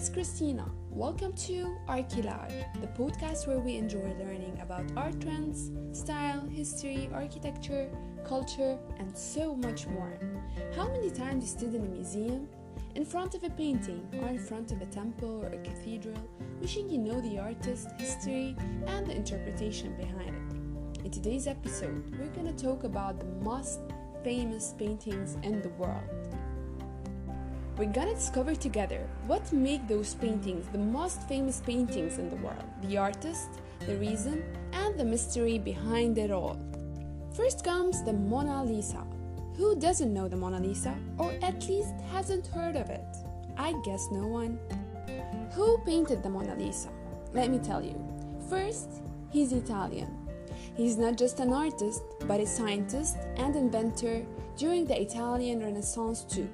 it's Christina. Welcome to Archilive, the podcast where we enjoy learning about art trends, style, history, architecture, culture, and so much more. How many times you stood in a museum, in front of a painting, or in front of a temple or a cathedral, wishing you know the artist, history, and the interpretation behind it? In today's episode, we're going to talk about the most famous paintings in the world. We're gonna discover together what make those paintings the most famous paintings in the world, the artist, the reason, and the mystery behind it all. First comes the Mona Lisa. Who doesn't know the Mona Lisa, or at least hasn't heard of it? I guess no one. Who painted the Mona Lisa? Let me tell you. First, he's Italian. He's not just an artist, but a scientist and inventor during the Italian Renaissance too.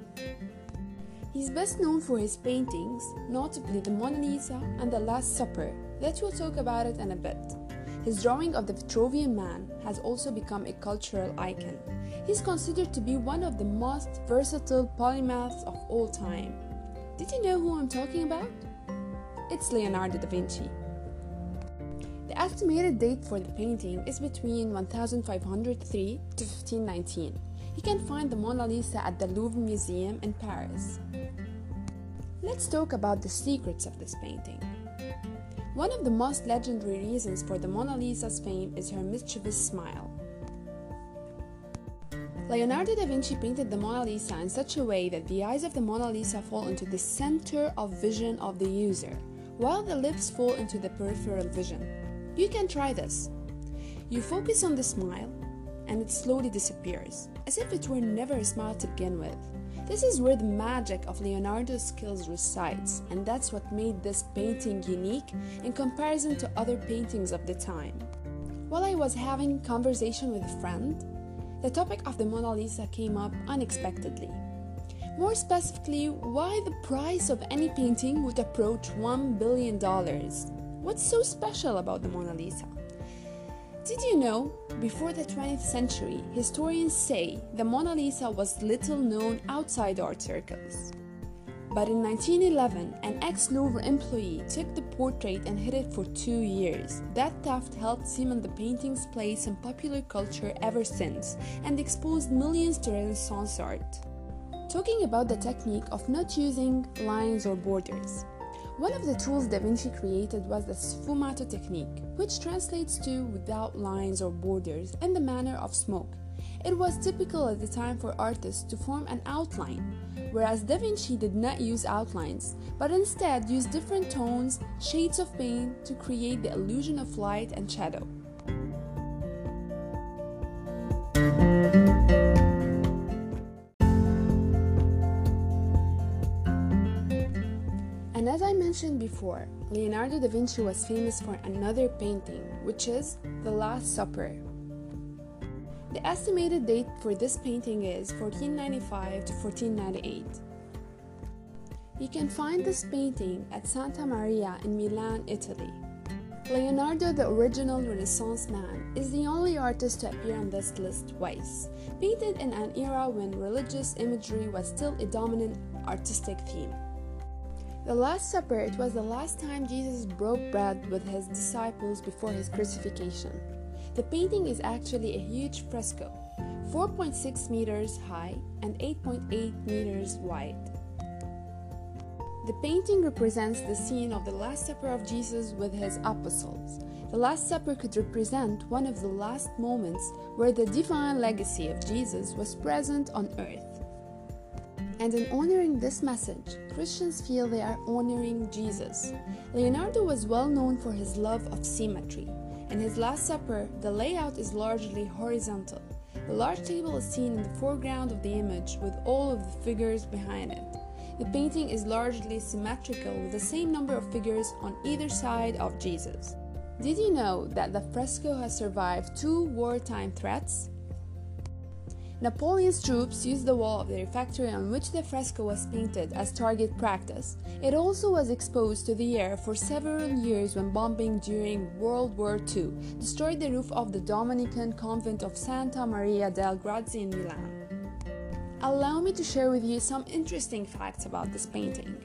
He's best known for his paintings, notably the Mona Lisa and the Last Supper, that we'll talk about it in a bit. His drawing of the Vitruvian Man has also become a cultural icon. He's considered to be one of the most versatile polymaths of all time. Did you know who I'm talking about? It's Leonardo da Vinci. The estimated date for the painting is between 1503 to 1519. You can find the Mona Lisa at the Louvre Museum in Paris. Let's talk about the secrets of this painting. One of the most legendary reasons for the Mona Lisa's fame is her mischievous smile. Leonardo da Vinci painted the Mona Lisa in such a way that the eyes of the Mona Lisa fall into the center of vision of the user, while the lips fall into the peripheral vision. You can try this. You focus on the smile, and it slowly disappears, as if it were never a smile to begin with. This is where the magic of Leonardo's skills resides, and that's what made this painting unique in comparison to other paintings of the time. While I was having conversation with a friend, the topic of the Mona Lisa came up unexpectedly. More specifically, why the price of any painting would approach $1 billion. What's so special about the Mona Lisa? Did you know, before the 20th century, historians say the Mona Lisa was little known outside art circles. But in 1911, an ex Louvre employee took the portrait and hid it for two years. That theft helped cement the painting's place in popular culture ever since and exposed millions to Renaissance art. Talking about the technique of not using lines or borders. One of the tools Da Vinci created was the sfumato technique, which translates to without lines or borders in the manner of smoke. It was typical at the time for artists to form an outline, whereas Da Vinci did not use outlines, but instead used different tones, shades of paint to create the illusion of light and shadow. Before, Leonardo da Vinci was famous for another painting, which is The Last Supper. The estimated date for this painting is 1495 to 1498. You can find this painting at Santa Maria in Milan, Italy. Leonardo, the original Renaissance man, is the only artist to appear on this list twice, painted in an era when religious imagery was still a dominant artistic theme. The Last Supper, it was the last time Jesus broke bread with his disciples before his crucifixion. The painting is actually a huge fresco, 4.6 meters high and 8.8 meters wide. The painting represents the scene of the Last Supper of Jesus with his apostles. The Last Supper could represent one of the last moments where the divine legacy of Jesus was present on earth. And in honoring this message, Christians feel they are honoring Jesus. Leonardo was well known for his love of symmetry. In his Last Supper, the layout is largely horizontal. The large table is seen in the foreground of the image with all of the figures behind it. The painting is largely symmetrical with the same number of figures on either side of Jesus. Did you know that the fresco has survived two wartime threats? Napoleon's troops used the wall of the refectory on which the fresco was painted as target practice. It also was exposed to the air for several years when bombing during World War II destroyed the roof of the Dominican convent of Santa Maria del Grazie in Milan. Allow me to share with you some interesting facts about this painting.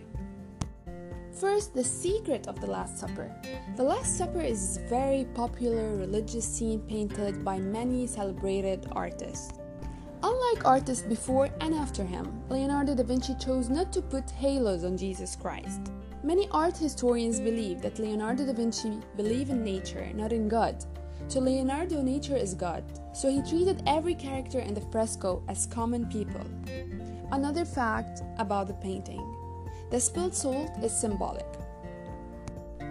First, the secret of the Last Supper. The Last Supper is a very popular religious scene painted by many celebrated artists. Unlike artists before and after him, Leonardo da Vinci chose not to put halos on Jesus Christ. Many art historians believe that Leonardo da Vinci believed in nature, not in God. To Leonardo, nature is God, so he treated every character in the fresco as common people. Another fact about the painting the spilled salt is symbolic.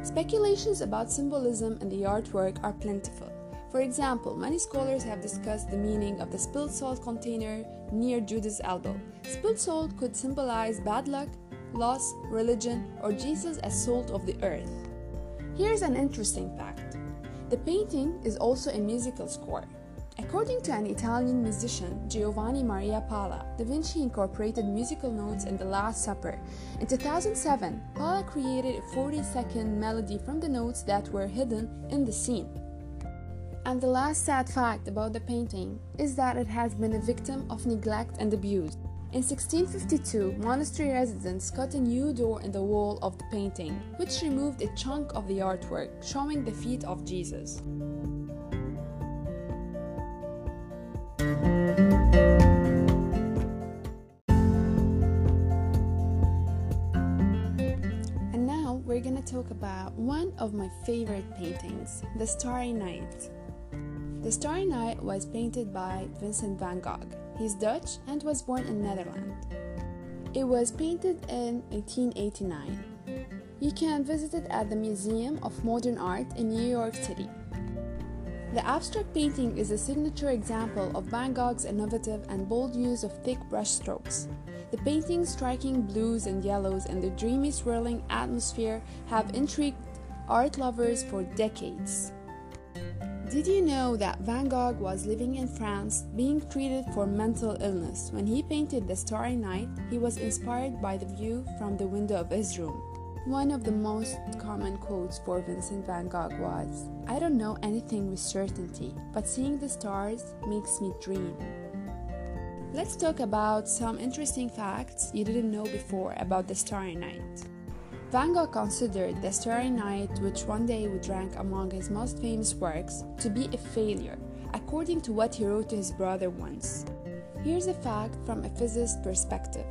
Speculations about symbolism in the artwork are plentiful. For example, many scholars have discussed the meaning of the spilled salt container near Judas' elbow. Spilled salt could symbolize bad luck, loss, religion, or Jesus as salt of the earth. Here's an interesting fact the painting is also a musical score. According to an Italian musician, Giovanni Maria Pala, Da Vinci incorporated musical notes in The Last Supper. In 2007, Pala created a 40 second melody from the notes that were hidden in the scene. And the last sad fact about the painting is that it has been a victim of neglect and abuse. In 1652, monastery residents cut a new door in the wall of the painting, which removed a chunk of the artwork showing the feet of Jesus. And now we're gonna talk about one of my favorite paintings, The Starry Night. The Starry Night was painted by Vincent van Gogh. He's Dutch and was born in Netherlands. It was painted in 1889. You can visit it at the Museum of Modern Art in New York City. The abstract painting is a signature example of Van Gogh's innovative and bold use of thick brushstrokes. The painting's striking blues and yellows and the dreamy swirling atmosphere have intrigued art lovers for decades. Did you know that Van Gogh was living in France being treated for mental illness? When he painted The Starry Night, he was inspired by the view from the window of his room. One of the most common quotes for Vincent van Gogh was I don't know anything with certainty, but seeing the stars makes me dream. Let's talk about some interesting facts you didn't know before about the Starry Night. Van Gogh considered The Starry Night, which one day would rank among his most famous works, to be a failure, according to what he wrote to his brother once. Here's a fact from a physicist's perspective.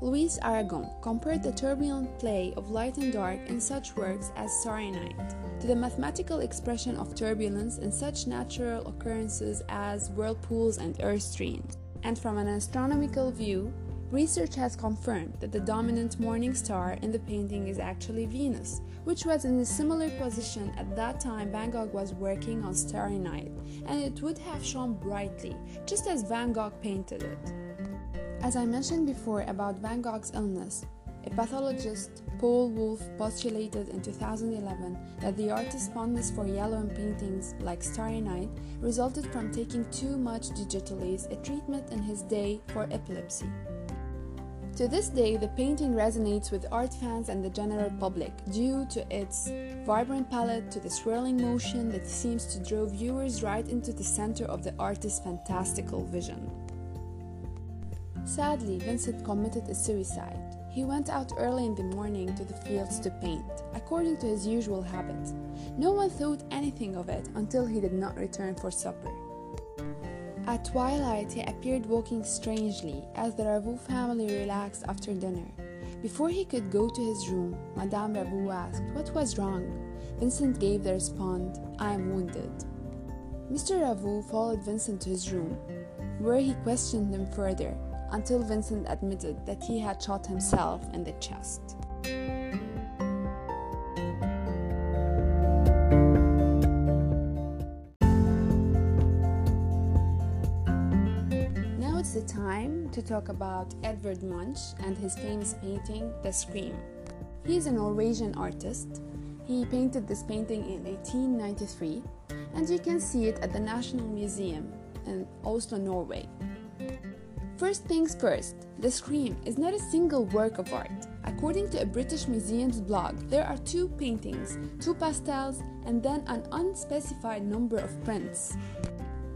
Louis Aragon compared the turbulent play of light and dark in such works as Starry Night to the mathematical expression of turbulence in such natural occurrences as whirlpools and earth streams. And from an astronomical view, research has confirmed that the dominant morning star in the painting is actually Venus, which was in a similar position at that time Van Gogh was working on Starry Night, and it would have shone brightly, just as Van Gogh painted it. As I mentioned before about Van Gogh's illness, a pathologist, Paul Wolf, postulated in 2011 that the artist's fondness for yellow in paintings like Starry Night resulted from taking too much digitalis, a treatment in his day for epilepsy. To this day, the painting resonates with art fans and the general public due to its vibrant palette, to the swirling motion that seems to draw viewers right into the center of the artist's fantastical vision. Sadly, Vincent committed a suicide. He went out early in the morning to the fields to paint, according to his usual habit. No one thought anything of it until he did not return for supper. At twilight, he appeared walking strangely as the Ravoux family relaxed after dinner. Before he could go to his room, Madame Ravoux asked what was wrong. Vincent gave the response, I am wounded. Mr. Ravoux followed Vincent to his room, where he questioned him further until Vincent admitted that he had shot himself in the chest. The time to talk about Edvard Munch and his famous painting, The Scream. He is a Norwegian artist. He painted this painting in 1893, and you can see it at the National Museum in Oslo, Norway. First things first, The Scream is not a single work of art. According to a British Museum's blog, there are two paintings, two pastels, and then an unspecified number of prints.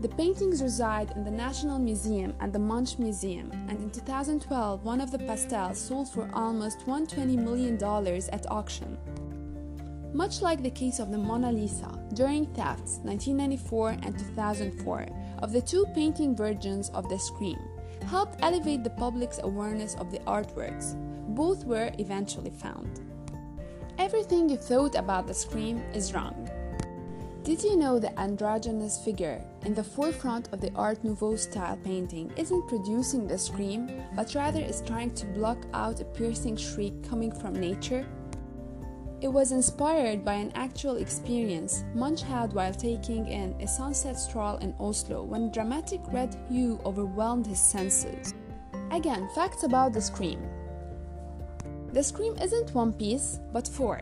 The paintings reside in the National Museum and the Munch Museum, and in 2012, one of the pastels sold for almost $120 million at auction. Much like the case of the Mona Lisa, during thefts 1994 and 2004 of the two painting versions of the Scream, helped elevate the public's awareness of the artworks. Both were eventually found. Everything you thought about the Scream is wrong. Did you know the androgynous figure in the forefront of the Art Nouveau style painting isn't producing the scream, but rather is trying to block out a piercing shriek coming from nature? It was inspired by an actual experience Munch had while taking in a sunset stroll in Oslo when dramatic red hue overwhelmed his senses. Again, facts about the Scream. The Scream isn't one piece, but four.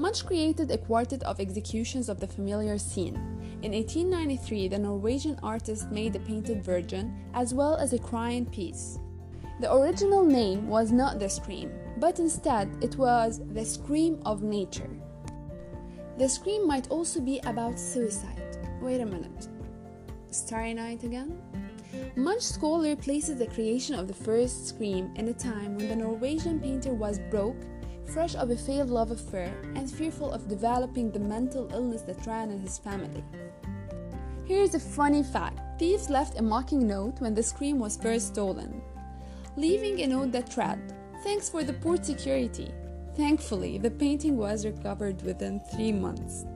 Munch created a quartet of executions of the familiar scene. In 1893, the Norwegian artist made a painted Virgin as well as a crying piece. The original name was not the Scream, but instead it was the scream of nature. The scream might also be about suicide. Wait a minute. Starry Night again? Munch scholar places the creation of the first scream in a time when the Norwegian painter was broke, fresh of a failed love affair, and fearful of developing the mental illness that ran in his family. Here's a funny fact thieves left a mocking note when the scream was first stolen, leaving a note that read, Thanks for the poor security. Thankfully, the painting was recovered within three months.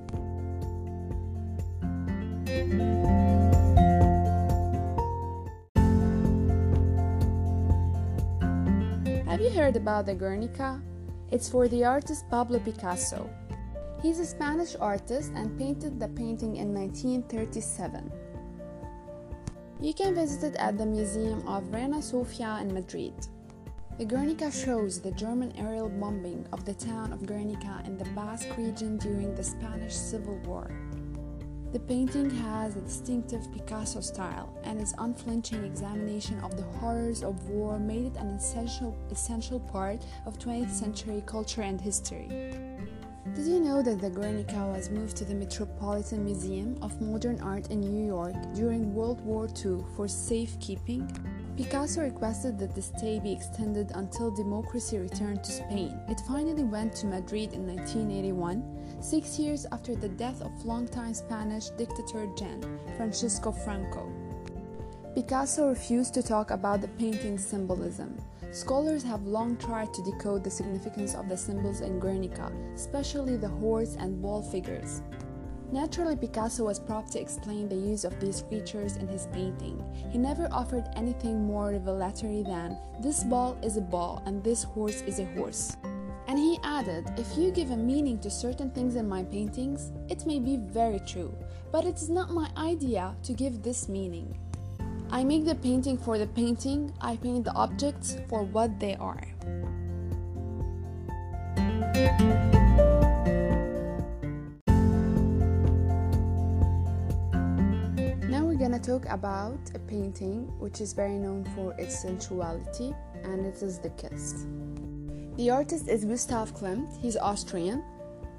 Have you heard about the Guernica? It's for the artist Pablo Picasso. He's a Spanish artist and painted the painting in 1937. You can visit it at the Museum of Reina Sofia in Madrid. The Guernica shows the German aerial bombing of the town of Guernica in the Basque region during the Spanish Civil War. The painting has a distinctive Picasso style, and its unflinching examination of the horrors of war made it an essential, essential part of 20th century culture and history. Did you know that the Guernica was moved to the Metropolitan Museum of Modern Art in New York during World War II for safekeeping? Picasso requested that the stay be extended until democracy returned to Spain. It finally went to Madrid in 1981, six years after the death of longtime Spanish dictator Gen Francisco Franco. Picasso refused to talk about the painting's symbolism. Scholars have long tried to decode the significance of the symbols in Guernica, especially the horse and wall figures. Naturally, Picasso was prompt to explain the use of these creatures in his painting. He never offered anything more revelatory than, This ball is a ball and this horse is a horse. And he added, If you give a meaning to certain things in my paintings, it may be very true, but it is not my idea to give this meaning. I make the painting for the painting, I paint the objects for what they are. Now we're gonna talk about a painting which is very known for its sensuality, and it is The Kiss. The artist is Gustav Klimt, he's Austrian.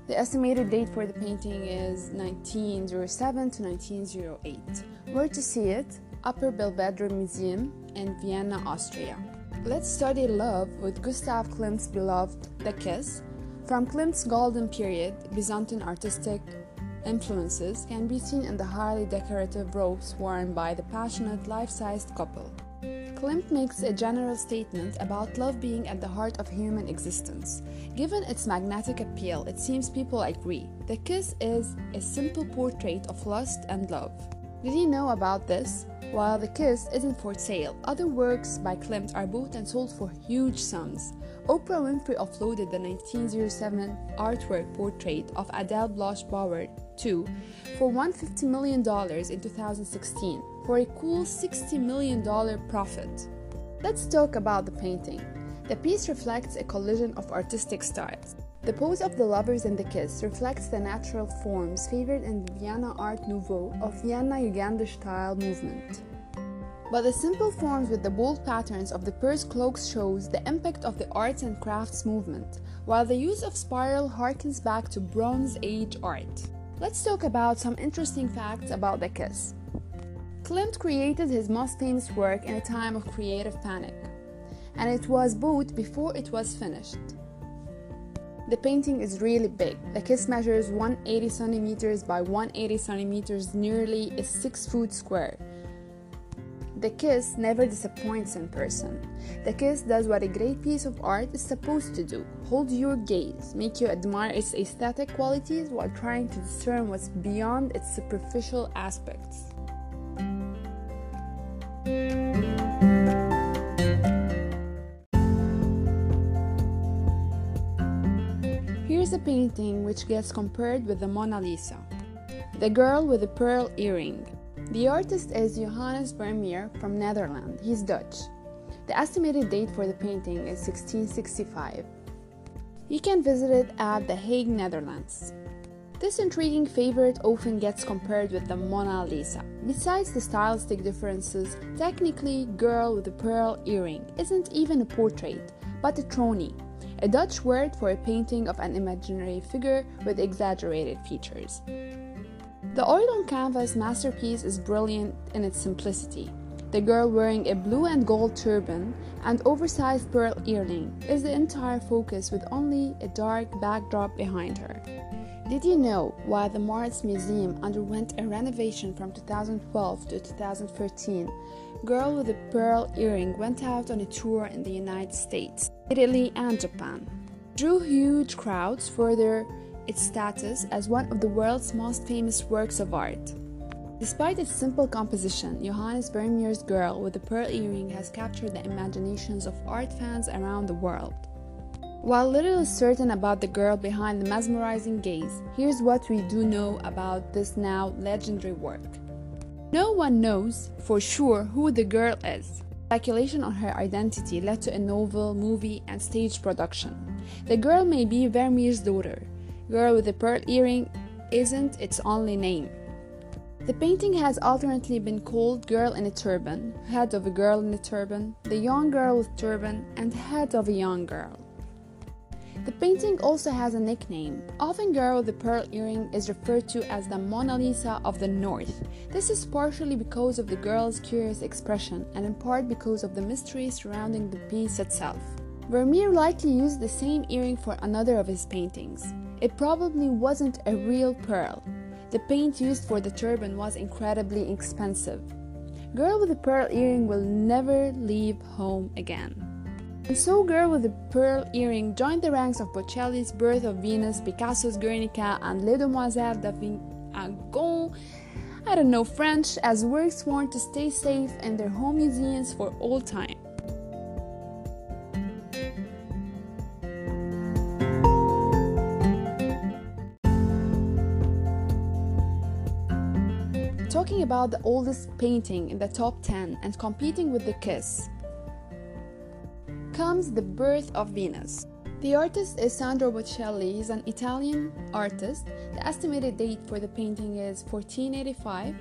The estimated date for the painting is 1907 to 1908. Where to see it? Upper Belvedere Museum in Vienna, Austria. Let's study love with Gustav Klimt's beloved The Kiss. From Klimt's golden period, Byzantine artistic influences can be seen in the highly decorative robes worn by the passionate life sized couple. Klimt makes a general statement about love being at the heart of human existence. Given its magnetic appeal, it seems people agree. The kiss is a simple portrait of lust and love. Did you know about this? While The Kiss isn't for sale, other works by Klimt are bought and sold for huge sums. Oprah Winfrey offloaded the 1907 artwork portrait of Adele Bloch-Bauer II for $150 million in 2016 for a cool $60 million profit. Let's talk about the painting. The piece reflects a collision of artistic styles. The pose of the lovers in the kiss reflects the natural forms favored in the Vienna Art Nouveau of Vienna Jugendstil style movement. But the simple forms with the bold patterns of the purse cloaks shows the impact of the arts and crafts movement, while the use of spiral harkens back to Bronze Age art. Let's talk about some interesting facts about the kiss. Klimt created his most famous work in a time of creative panic, and it was bought before it was finished. The painting is really big. The kiss measures 180 centimeters by 180 centimeters, nearly a 6 foot square. The kiss never disappoints in person. The kiss does what a great piece of art is supposed to do hold your gaze, make you admire its aesthetic qualities while trying to discern what's beyond its superficial aspects. Painting which gets compared with the Mona Lisa. The girl with the pearl earring. The artist is Johannes Vermeer from Netherlands. He's Dutch. The estimated date for the painting is 1665. You can visit it at The Hague, Netherlands. This intriguing favorite often gets compared with the Mona Lisa. Besides the stylistic differences, technically, Girl with the Pearl Earring isn't even a portrait, but a tronie, a Dutch word for a painting of an imaginary figure with exaggerated features. The oil on canvas masterpiece is brilliant in its simplicity. The girl wearing a blue and gold turban and oversized pearl earring is the entire focus with only a dark backdrop behind her. Did you know why the Maurits Museum underwent a renovation from 2012 to 2013? Girl with a Pearl Earring went out on a tour in the United States, Italy, and Japan. Drew huge crowds, further its status as one of the world's most famous works of art. Despite its simple composition, Johannes Vermeer's Girl with the Pearl Earring has captured the imaginations of art fans around the world. While little is certain about the girl behind the mesmerizing gaze, here's what we do know about this now legendary work. No one knows for sure who the girl is. Speculation on her identity led to a novel, movie, and stage production. The girl may be Vermeer's daughter. Girl with the pearl earring isn't its only name. The painting has alternately been called Girl in a Turban, Head of a Girl in a Turban, The Young Girl with Turban, and Head of a Young Girl. The painting also has a nickname. Often, girl with the pearl earring is referred to as the Mona Lisa of the North. This is partially because of the girl's curious expression and in part because of the mystery surrounding the piece itself. Vermeer likely used the same earring for another of his paintings. It probably wasn't a real pearl. The paint used for the turban was incredibly expensive. Girl with the pearl earring will never leave home again. And so Girl with the Pearl Earring joined the ranks of Botticelli's Birth of Venus, Picasso's Guernica, and Les Demoiselles d'Avignon. I don't know French, as works sworn to stay safe in their home museums for all time. Talking about the oldest painting in the top 10 and competing with The Kiss, comes The Birth of Venus. The artist is Sandro Botticelli. He's an Italian artist. The estimated date for the painting is 1485.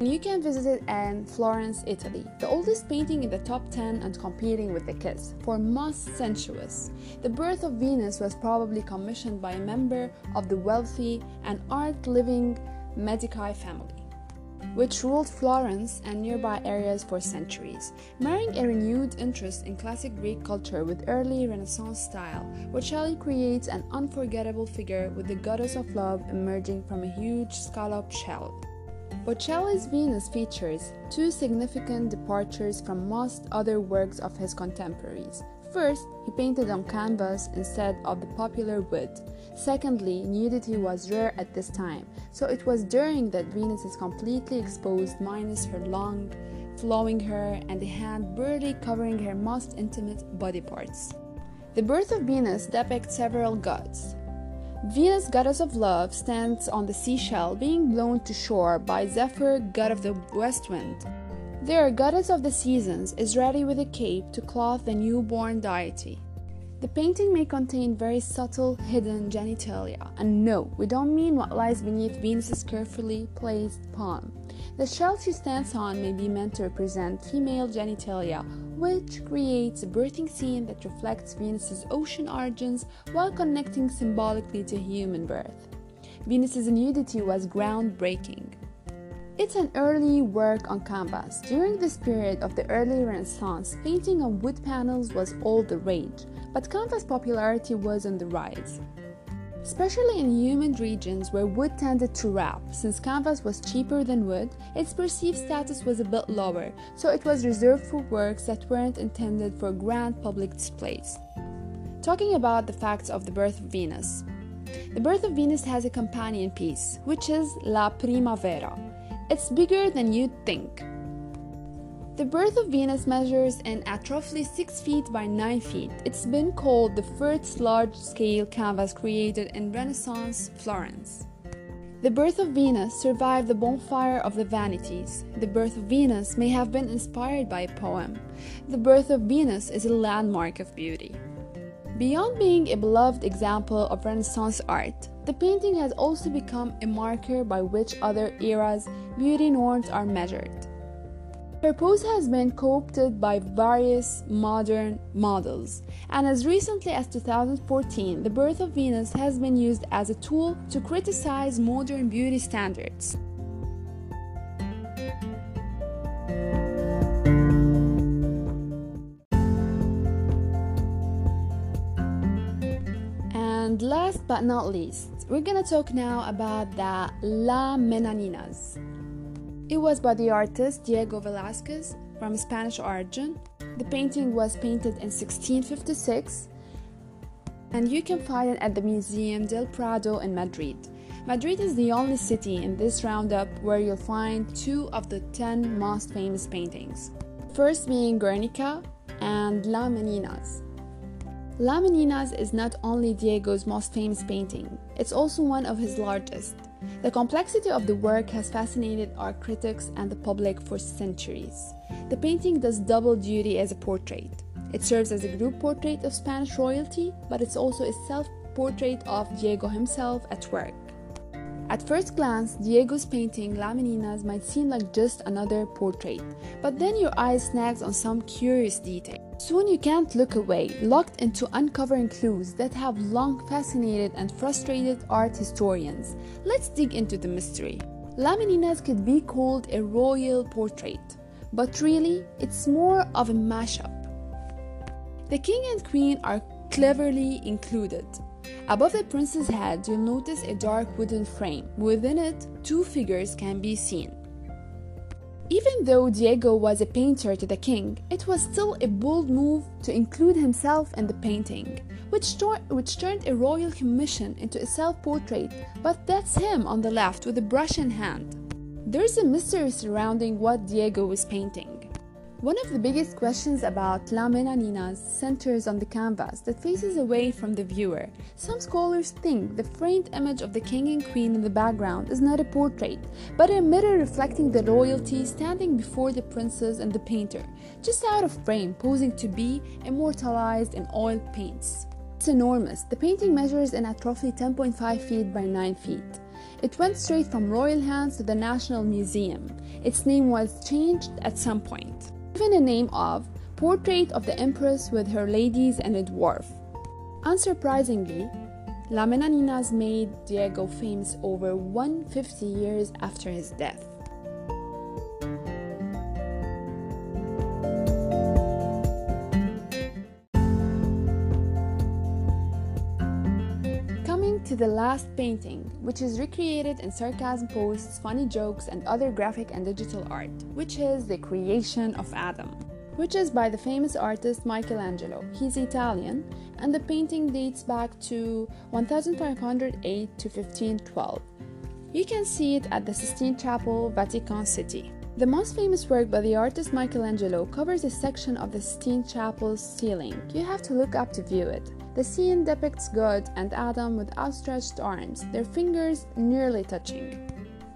You can visit it in Florence, Italy. The oldest painting in the top 10 and competing with The Kiss for most sensuous. The Birth of Venus was probably commissioned by a member of the wealthy and art living Medici family which ruled Florence and nearby areas for centuries, marrying a renewed interest in classic Greek culture with early Renaissance style, Botticelli creates an unforgettable figure with the goddess of love emerging from a huge scallop shell. Botticelli's Venus features two significant departures from most other works of his contemporaries. First, he painted on canvas instead of the popular wood. Secondly, nudity was rare at this time, so it was during that Venus is completely exposed, minus her long, flowing hair and a hand barely covering her most intimate body parts. The birth of Venus depicts several gods. Venus, goddess of love, stands on the seashell, being blown to shore by Zephyr, god of the west wind. There, goddess of the seasons is ready with a cape to clothe the newborn deity. The painting may contain very subtle, hidden genitalia, and no, we don't mean what lies beneath Venus's carefully placed palm. The shell she stands on may be meant to represent female genitalia, which creates a birthing scene that reflects Venus's ocean origins while connecting symbolically to human birth. Venus's nudity was groundbreaking. It's an early work on canvas. During this period of the early Renaissance, painting on wood panels was all the rage, but canvas popularity was on the rise. Especially in humid regions where wood tended to rot, since canvas was cheaper than wood, its perceived status was a bit lower, so it was reserved for works that weren't intended for grand public displays. Talking about the facts of the birth of Venus. The birth of Venus has a companion piece, which is La Primavera. It's bigger than you'd think. The birth of Venus measures in at roughly 6 feet by 9 feet. It's been called the first large scale canvas created in Renaissance Florence. The birth of Venus survived the bonfire of the vanities. The birth of Venus may have been inspired by a poem. The birth of Venus is a landmark of beauty. Beyond being a beloved example of Renaissance art, the painting has also become a marker by which other eras' beauty norms are measured. Her pose has been co opted by various modern models, and as recently as 2014, The Birth of Venus has been used as a tool to criticize modern beauty standards. And last but not least, we're gonna talk now about the La Menaninas. It was by the artist Diego Velázquez from Spanish origin. The painting was painted in 1656 and you can find it at the Museum del Prado in Madrid. Madrid is the only city in this roundup where you'll find two of the 10 most famous paintings. First being Guernica and La Meninas. La Meninas is not only Diego's most famous painting, it's also one of his largest. The complexity of the work has fascinated art critics and the public for centuries. The painting does double duty as a portrait. It serves as a group portrait of Spanish royalty, but it's also a self portrait of Diego himself at work. At first glance, Diego's painting La Meninas might seem like just another portrait, but then your eye snags on some curious detail. Soon you can't look away, locked into uncovering clues that have long fascinated and frustrated art historians. Let's dig into the mystery. La Meninas could be called a royal portrait, but really, it's more of a mashup. The king and queen are cleverly included, Above the prince's head, you'll notice a dark wooden frame. Within it, two figures can be seen. Even though Diego was a painter to the king, it was still a bold move to include himself in the painting, which, tor- which turned a royal commission into a self portrait, but that's him on the left with a brush in hand. There's a mystery surrounding what Diego was painting. One of the biggest questions about La Menaninas centers on the canvas that faces away from the viewer. Some scholars think the framed image of the king and queen in the background is not a portrait, but a mirror reflecting the royalty standing before the princess and the painter, just out of frame, posing to be immortalized in oil paints. It's enormous. The painting measures in at roughly 10.5 feet by 9 feet. It went straight from royal hands to the National Museum. Its name was changed at some point given a name of Portrait of the Empress with Her Ladies and a Dwarf. Unsurprisingly, La Menaninas made Diego famous over 150 years after his death. The last painting, which is recreated in sarcasm posts, funny jokes, and other graphic and digital art, which is The Creation of Adam, which is by the famous artist Michelangelo. He's Italian, and the painting dates back to 1508 to 1512. You can see it at the Sistine Chapel, Vatican City. The most famous work by the artist Michelangelo covers a section of the Sistine Chapel's ceiling. You have to look up to view it. The scene depicts God and Adam with outstretched arms, their fingers nearly touching.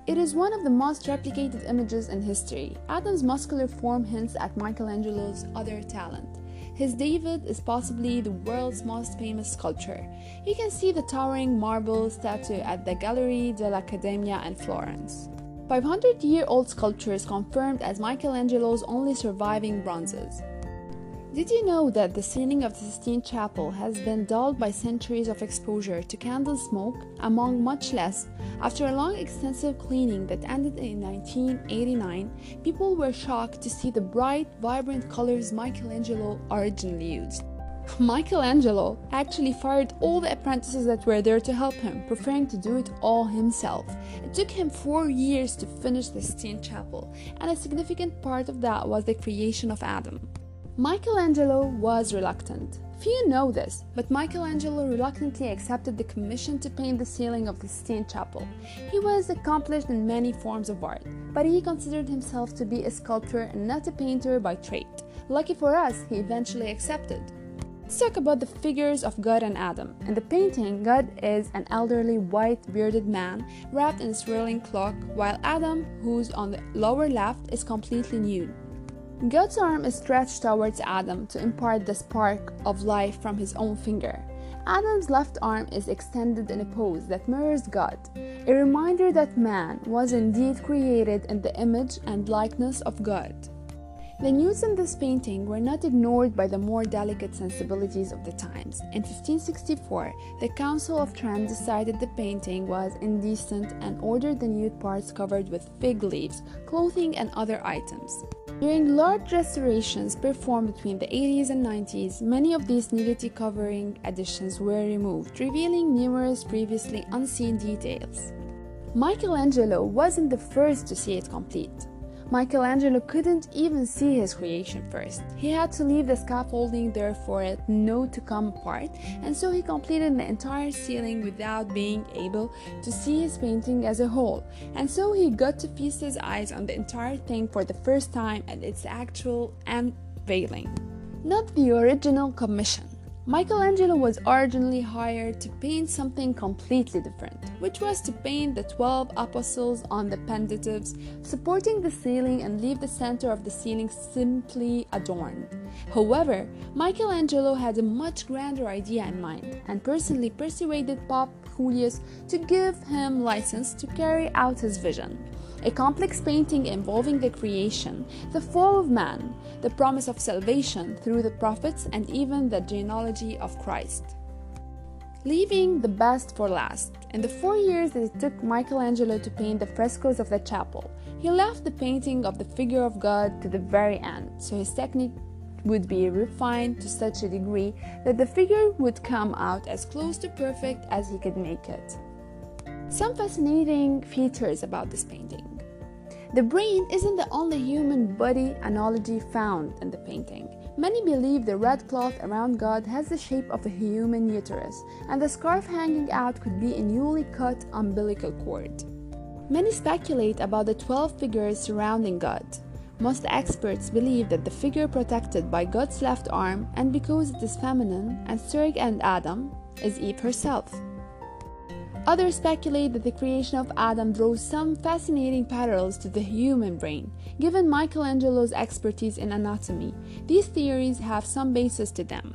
It is one of the most replicated images in history. Adam's muscular form hints at Michelangelo's other talent. His David is possibly the world's most famous sculpture. You can see the towering marble statue at the Gallery dell'Accademia in Florence. 500 year old sculpture is confirmed as Michelangelo's only surviving bronzes. Did you know that the ceiling of the Sistine Chapel has been dulled by centuries of exposure to candle smoke, among much less? After a long, extensive cleaning that ended in 1989, people were shocked to see the bright, vibrant colors Michelangelo originally used. Michelangelo actually fired all the apprentices that were there to help him, preferring to do it all himself. It took him four years to finish the Sistine Chapel, and a significant part of that was the creation of Adam. Michelangelo was reluctant. Few know this, but Michelangelo reluctantly accepted the commission to paint the ceiling of the Sistine Chapel. He was accomplished in many forms of art, but he considered himself to be a sculptor and not a painter by trade. Lucky for us, he eventually accepted. Let's talk about the figures of God and Adam. In the painting, God is an elderly white bearded man wrapped in a swirling cloak, while Adam, who's on the lower left, is completely nude. God's arm is stretched towards Adam to impart the spark of life from his own finger. Adam's left arm is extended in a pose that mirrors God, a reminder that man was indeed created in the image and likeness of God. The nudes in this painting were not ignored by the more delicate sensibilities of the times. In 1564, the Council of Trent decided the painting was indecent and ordered the nude parts covered with fig leaves, clothing, and other items. During large restorations performed between the 80s and 90s, many of these nudity covering additions were removed, revealing numerous previously unseen details. Michelangelo wasn't the first to see it complete. Michelangelo couldn't even see his creation first. He had to leave the scaffolding there for it not to come apart, and so he completed the entire ceiling without being able to see his painting as a whole. And so he got to feast his eyes on the entire thing for the first time at its actual unveiling. Not the original commission. Michelangelo was originally hired to paint something completely different, which was to paint the 12 apostles on the pendentives, supporting the ceiling and leave the center of the ceiling simply adorned. However, Michelangelo had a much grander idea in mind and personally persuaded Pope Julius to give him license to carry out his vision a complex painting involving the creation, the fall of man, the promise of salvation through the prophets, and even the genealogy of Christ. Leaving the best for last, in the four years that it took Michelangelo to paint the frescoes of the chapel, he left the painting of the figure of God to the very end, so his technique would be refined to such a degree that the figure would come out as close to perfect as he could make it. Some fascinating features about this painting. The brain isn't the only human body analogy found in the painting. Many believe the red cloth around God has the shape of a human uterus, and the scarf hanging out could be a newly cut umbilical cord. Many speculate about the 12 figures surrounding God. Most experts believe that the figure protected by God's left arm, and because it is feminine and Serg and Adam, is Eve herself. Others speculate that the creation of Adam draws some fascinating parallels to the human brain. Given Michelangelo's expertise in anatomy, these theories have some basis to them.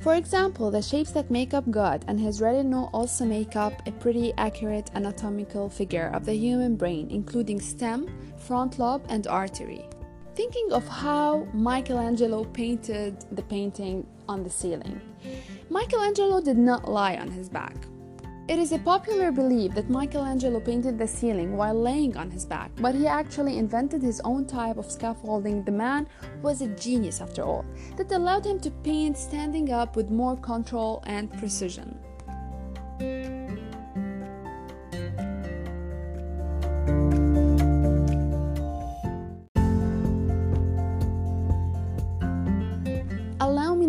For example, the shapes that make up God and his retinal also make up a pretty accurate anatomical figure of the human brain, including stem, front lobe, and artery. Thinking of how Michelangelo painted the painting on the ceiling, Michelangelo did not lie on his back. It is a popular belief that Michelangelo painted the ceiling while laying on his back, but he actually invented his own type of scaffolding. The man was a genius after all, that allowed him to paint standing up with more control and precision.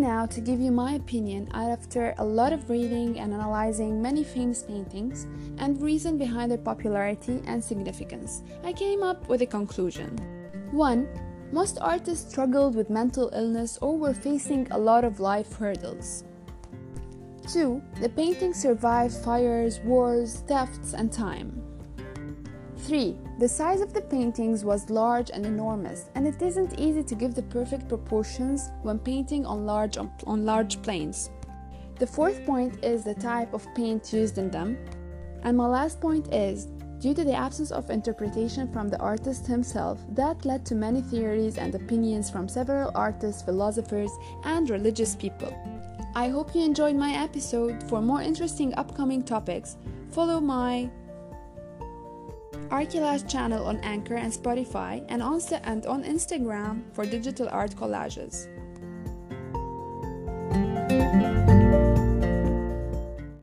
Now to give you my opinion after a lot of reading and analyzing many famous paintings and reason behind their popularity and significance. I came up with a conclusion. 1. Most artists struggled with mental illness or were facing a lot of life hurdles. 2. The painting survived fires, wars, thefts, and time. 3. The size of the paintings was large and enormous, and it isn't easy to give the perfect proportions when painting on large, on large planes. The fourth point is the type of paint used in them. And my last point is due to the absence of interpretation from the artist himself, that led to many theories and opinions from several artists, philosophers, and religious people. I hope you enjoyed my episode. For more interesting upcoming topics, follow my Archila's channel on Anchor and Spotify, and on, and on Instagram for digital art collages.